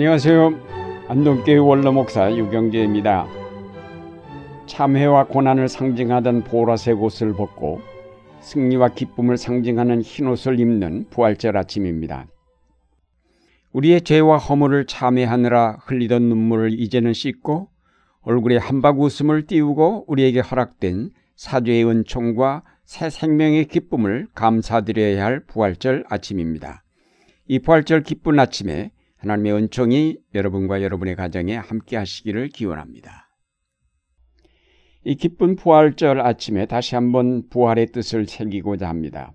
안녕하세요. 안동교회 원로 목사 유경재입니다. 참회와 고난을 상징하던 보라색 옷을 벗고 승리와 기쁨을 상징하는 흰 옷을 입는 부활절 아침입니다. 우리의 죄와 허물을 참회하느라 흘리던 눈물을 이제는 씻고 얼굴에 한박 웃음을 띄우고 우리에게 허락된 사죄의 은총과 새 생명의 기쁨을 감사드려야 할 부활절 아침입니다. 이 부활절 기쁜 아침에 하나님의 은총이 여러분과 여러분의 가정에 함께 하시기를 기원합니다. 이 기쁜 부활절 아침에 다시 한번 부활의 뜻을 새기고자 합니다.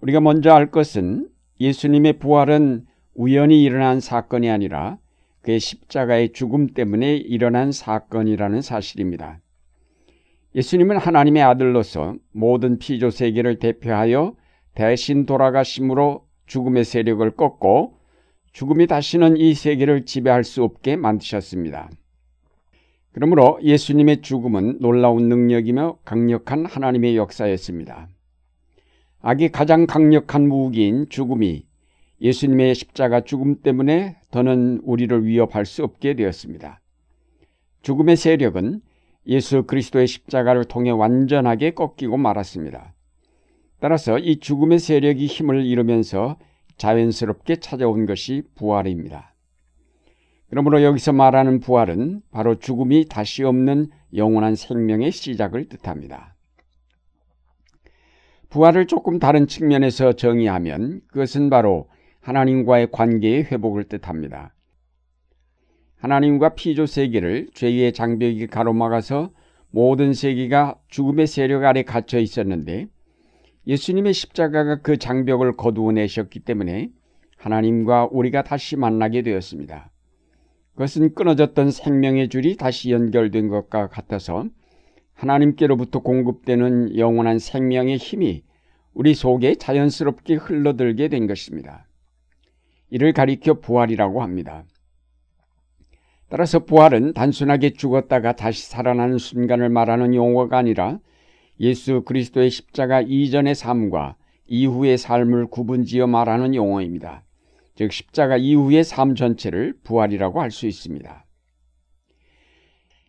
우리가 먼저 알 것은 예수님의 부활은 우연히 일어난 사건이 아니라 그의 십자가의 죽음 때문에 일어난 사건이라는 사실입니다. 예수님은 하나님의 아들로서 모든 피조 세계를 대표하여 대신 돌아가심으로 죽음의 세력을 꺾고 죽음이 다시는 이 세계를 지배할 수 없게 만드셨습니다. 그러므로 예수님의 죽음은 놀라운 능력이며 강력한 하나님의 역사였습니다. 악이 가장 강력한 무기인 죽음이 예수님의 십자가 죽음 때문에 더는 우리를 위협할 수 없게 되었습니다. 죽음의 세력은 예수 그리스도의 십자가를 통해 완전하게 꺾이고 말았습니다. 따라서 이 죽음의 세력이 힘을 잃으면서 자연스럽게 찾아온 것이 부활입니다. 그러므로 여기서 말하는 부활은 바로 죽음이 다시 없는 영원한 생명의 시작을 뜻합니다. 부활을 조금 다른 측면에서 정의하면 그것은 바로 하나님과의 관계의 회복을 뜻합니다. 하나님과 피조 세계를 죄의 장벽이 가로막아서 모든 세계가 죽음의 세력 아래 갇혀 있었는데 예수님의 십자가가 그 장벽을 거두어 내셨기 때문에 하나님과 우리가 다시 만나게 되었습니다. 그것은 끊어졌던 생명의 줄이 다시 연결된 것과 같아서 하나님께로부터 공급되는 영원한 생명의 힘이 우리 속에 자연스럽게 흘러들게 된 것입니다. 이를 가리켜 부활이라고 합니다. 따라서 부활은 단순하게 죽었다가 다시 살아나는 순간을 말하는 용어가 아니라 예수 그리스도의 십자가 이전의 삶과 이후의 삶을 구분지어 말하는 용어입니다. 즉 십자가 이후의 삶 전체를 부활이라고 할 수 있습니다.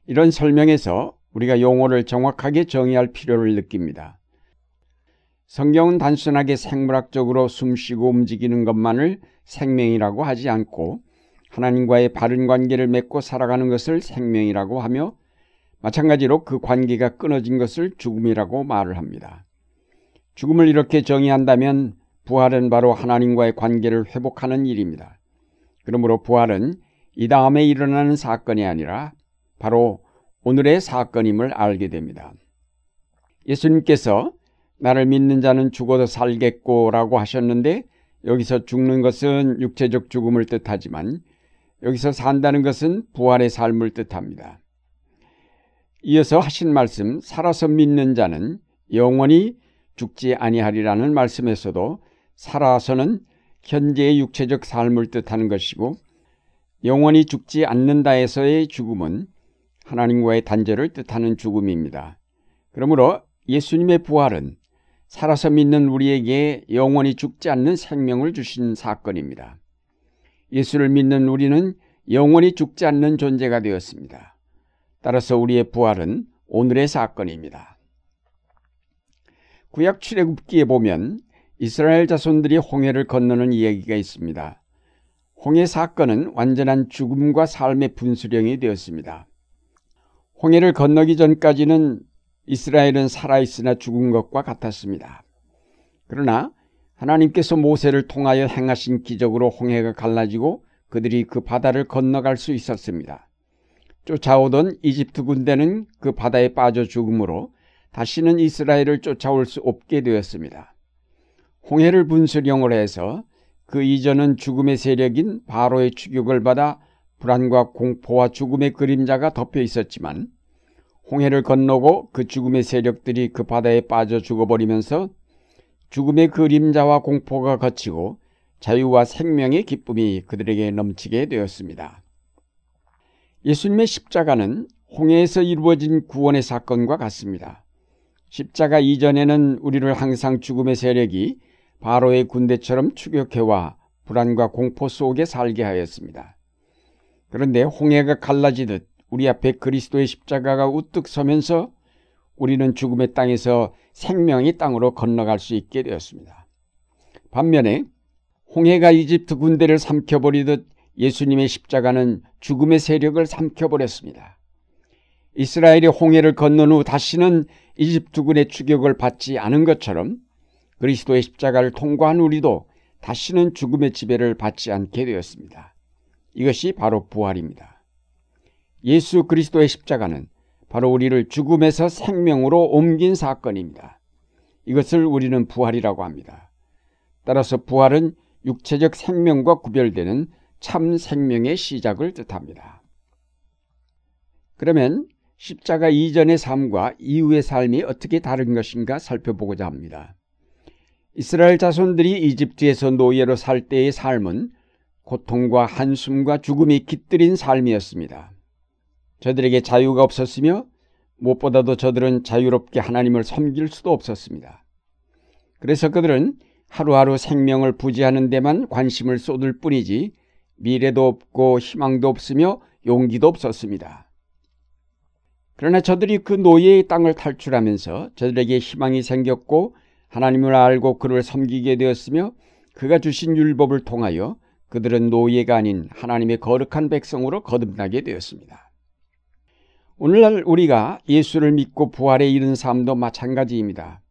이런 설명에서 우리가 용어를 정확하게 정의할 필요를 느낍니다. 성경은 단순하게 생물학적으로 숨쉬고 움직이는 것만을 생명이라고 하지 않고 하나님과의 바른 관계를 맺고 살아가는 것을 생명이라고 하며 마찬가지로 그 관계가 끊어진 것을 죽음이라고 말을 합니다. 죽음을 이렇게 정의한다면 부활은 바로 하나님과의 관계를 회복하는 일입니다. 그러므로 부활은 이 다음에 일어나는 사건이 아니라 바로 오늘의 사건임을 알게 됩니다. 예수님께서 나를 믿는 자는 죽어도 살겠고 라고 하셨는데 여기서 죽는 것은 육체적 죽음을 뜻하지만 여기서 산다는 것은 부활의 삶을 뜻합니다. 이어서 하신 말씀 살아서 믿는 자는 영원히 죽지 아니하리라는 말씀에서도 살아서는 현재의 육체적 삶을 뜻하는 것이고 영원히 죽지 않는다에서의 죽음은 하나님과의 단절을 뜻하는 죽음입니다. 그러므로 예수님의 부활은 살아서 믿는 우리에게 영원히 죽지 않는 생명을 주신 사건입니다. 예수를 믿는 우리는 영원히 죽지 않는 존재가 되었습니다. 따라서 우리의 부활은 오늘의 사건입니다. 구약 출애굽기에 보면 이스라엘 자손들이 홍해를 건너는 이야기가 있습니다. 홍해 사건은 완전한 죽음과 삶의 분수령이 되었습니다. 홍해를 건너기 전까지는 이스라엘은 살아있으나 죽은 것과 같았습니다. 그러나 하나님께서 모세를 통하여 행하신 기적으로 홍해가 갈라지고 그들이 그 바다를 건너갈 수 있었습니다. 쫓아오던 이집트 군대는 그 바다에 빠져 죽음으로 다시는 이스라엘을 쫓아올 수 없게 되었습니다. 홍해를 분수령으로 해서 그 이전은 죽음의 세력인 바로의 추격을 받아 불안과 공포와 죽음의 그림자가 덮여 있었지만 홍해를 건너고 그 죽음의 세력들이 그 바다에 빠져 죽어버리면서 죽음의 그림자와 공포가 거치고 자유와 생명의 기쁨이 그들에게 넘치게 되었습니다. 예수님의 십자가는 홍해에서 이루어진 구원의 사건과 같습니다. 십자가 이전에는 우리를 항상 죽음의 세력이 바로의 군대처럼 추격해와 불안과 공포 속에 살게 하였습니다. 그런데 홍해가 갈라지듯 우리 앞에 그리스도의 십자가가 우뚝 서면서 우리는 죽음의 땅에서 생명의 땅으로 건너갈 수 있게 되었습니다. 반면에 홍해가 이집트 군대를 삼켜버리듯 예수님의 십자가는 죽음의 세력을 삼켜버렸습니다. 이스라엘이 홍해를 건넌 후 다시는 이집트군의 추격을 받지 않은 것처럼 그리스도의 십자가를 통과한 우리도 다시는 죽음의 지배를 받지 않게 되었습니다. 이것이 바로 부활입니다. 예수 그리스도의 십자가는 바로 우리를 죽음에서 생명으로 옮긴 사건입니다. 이것을 우리는 부활이라고 합니다. 따라서 부활은 육체적 생명과 구별되는 참 생명의 시작을 뜻합니다. 그러면 십자가 이전의 삶과 이후의 삶이 어떻게 다른 것인가 살펴보고자 합니다. 이스라엘 자손들이 이집트에서 노예로 살 때의 삶은 고통과 한숨과 죽음이 깃들인 삶이었습니다. 저들에게 자유가 없었으며 무엇보다도 저들은 자유롭게 하나님을 섬길 수도 없었습니다. 그래서 그들은 하루하루 생명을 부지하는 데만 관심을 쏟을 뿐이지 미래도 없고 희망도 없으며 용기도 없었습니다. 그러나 저들이 그 노예의 땅을 탈출하면서 저들에게 희망이 생겼고 하나님을 알고 그를 섬기게 되었으며 그가 주신 율법을 통하여 그들은 노예가 아닌 하나님의 거룩한 백성으로 거듭나게 되었습니다. 오늘날 우리가 예수를 믿고 부활에 이른 삶도 마찬가지입니다.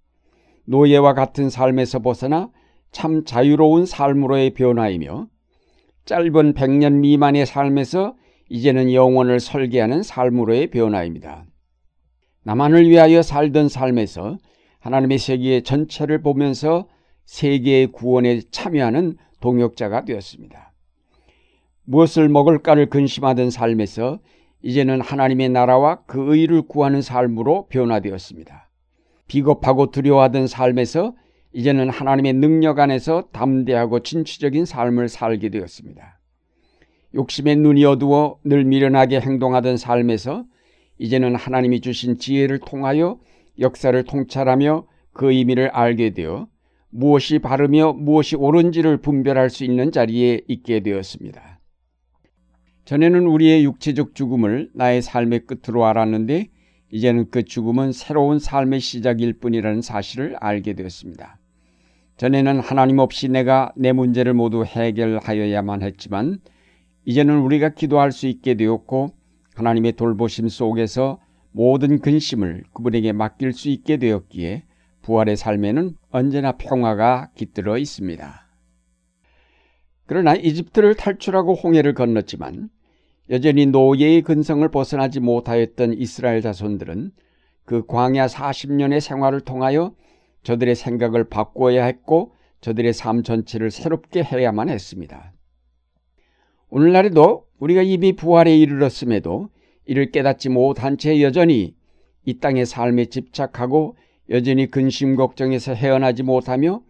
노예와 같은 삶에서 벗어나 참 자유로운 삶으로의 변화이며 짧은 100년 미만의 삶에서 이제는 영혼을 설계하는 삶으로의 변화입니다. 나만을 위하여 살던 삶에서 하나님의 세계 전체를 보면서 세계의 구원에 참여하는 동역자가 되었습니다. 무엇을 먹을까를 근심하던 삶에서 이제는 하나님의 나라와 그 의를 구하는 삶으로 변화되었습니다. 비겁하고 두려워하던 삶에서 이제는 하나님의 능력 안에서 담대하고 진취적인 삶을 살게 되었습니다. 욕심의 눈이 어두워 늘 미련하게 행동하던 삶에서 이제는 하나님이 주신 지혜를 통하여 역사를 통찰하며 그 의미를 알게 되어 무엇이 바르며 무엇이 옳은지를 분별할 수 있는 자리에 있게 되었습니다. 전에는 우리의 육체적 죽음을 나의 삶의 끝으로 알았는데 이제는 그 죽음은 새로운 삶의 시작일 뿐이라는 사실을 알게 되었습니다. 전에는 하나님 없이 내가 내 문제를 모두 해결하여야만 했지만 이제는 우리가 기도할 수 있게 되었고 하나님의 돌보심 속에서 모든 근심을 그분에게 맡길 수 있게 되었기에 부활의 삶에는 언제나 평화가 깃들어 있습니다. 그러나 이집트를 탈출하고 홍해를 건넜지만 여전히 노예의 근성을 벗어나지 못하였던 이스라엘 자손들은 그 광야 40년의 생활을 통하여 저들의 생각을 바꾸어야 했고 저들의 삶 전체를 새롭게 해야만 했습니다. 오늘날에도 우리가 이미 부활에 이르렀음에도 이를 깨닫지 못한 채 여전히 이 땅의 삶에 집착하고 여전히 근심 걱정에서 헤어나지 못하며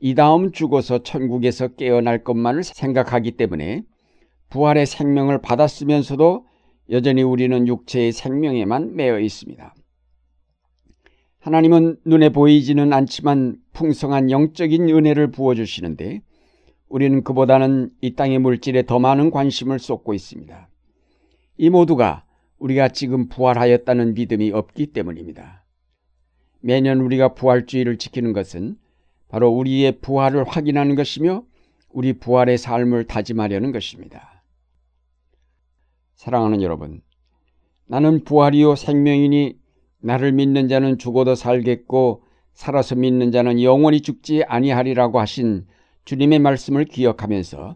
이 다음 죽어서 천국에서 깨어날 것만을 생각하기 때문에 부활의 생명을 받았으면서도 여전히 우리는 육체의 생명에만 매여 있습니다. 하나님은 눈에 보이지는 않지만 풍성한 영적인 은혜를 부어주시는데 우리는 그보다는 이 땅의 물질에 더 많은 관심을 쏟고 있습니다. 이 모두가 우리가 지금 부활하였다는 믿음이 없기 때문입니다. 매년 우리가 부활주의를 지키는 것은 바로 우리의 부활을 확인하는 것이며 우리 부활의 삶을 다짐하려는 것입니다. 사랑하는 여러분, 나는 부활이요 생명이니 나를 믿는 자는 죽어도 살겠고 살아서 믿는 자는 영원히 죽지 아니하리라고 하신 주님의 말씀을 기억하면서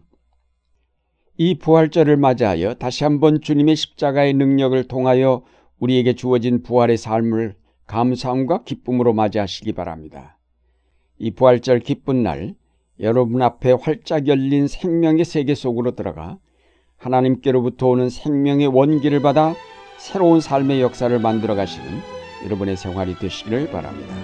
이 부활절을 맞이하여 다시 한번 주님의 십자가의 능력을 통하여 우리에게 주어진 부활의 삶을 감사함과 기쁨으로 맞이하시기 바랍니다. 이 부활절 기쁜 날 여러분 앞에 활짝 열린 생명의 세계 속으로 들어가 하나님께로부터 오는 생명의 원기를 받아 새로운 삶의 역사를 만들어 가시는 여러분의 생활이 되시기를 바랍니다.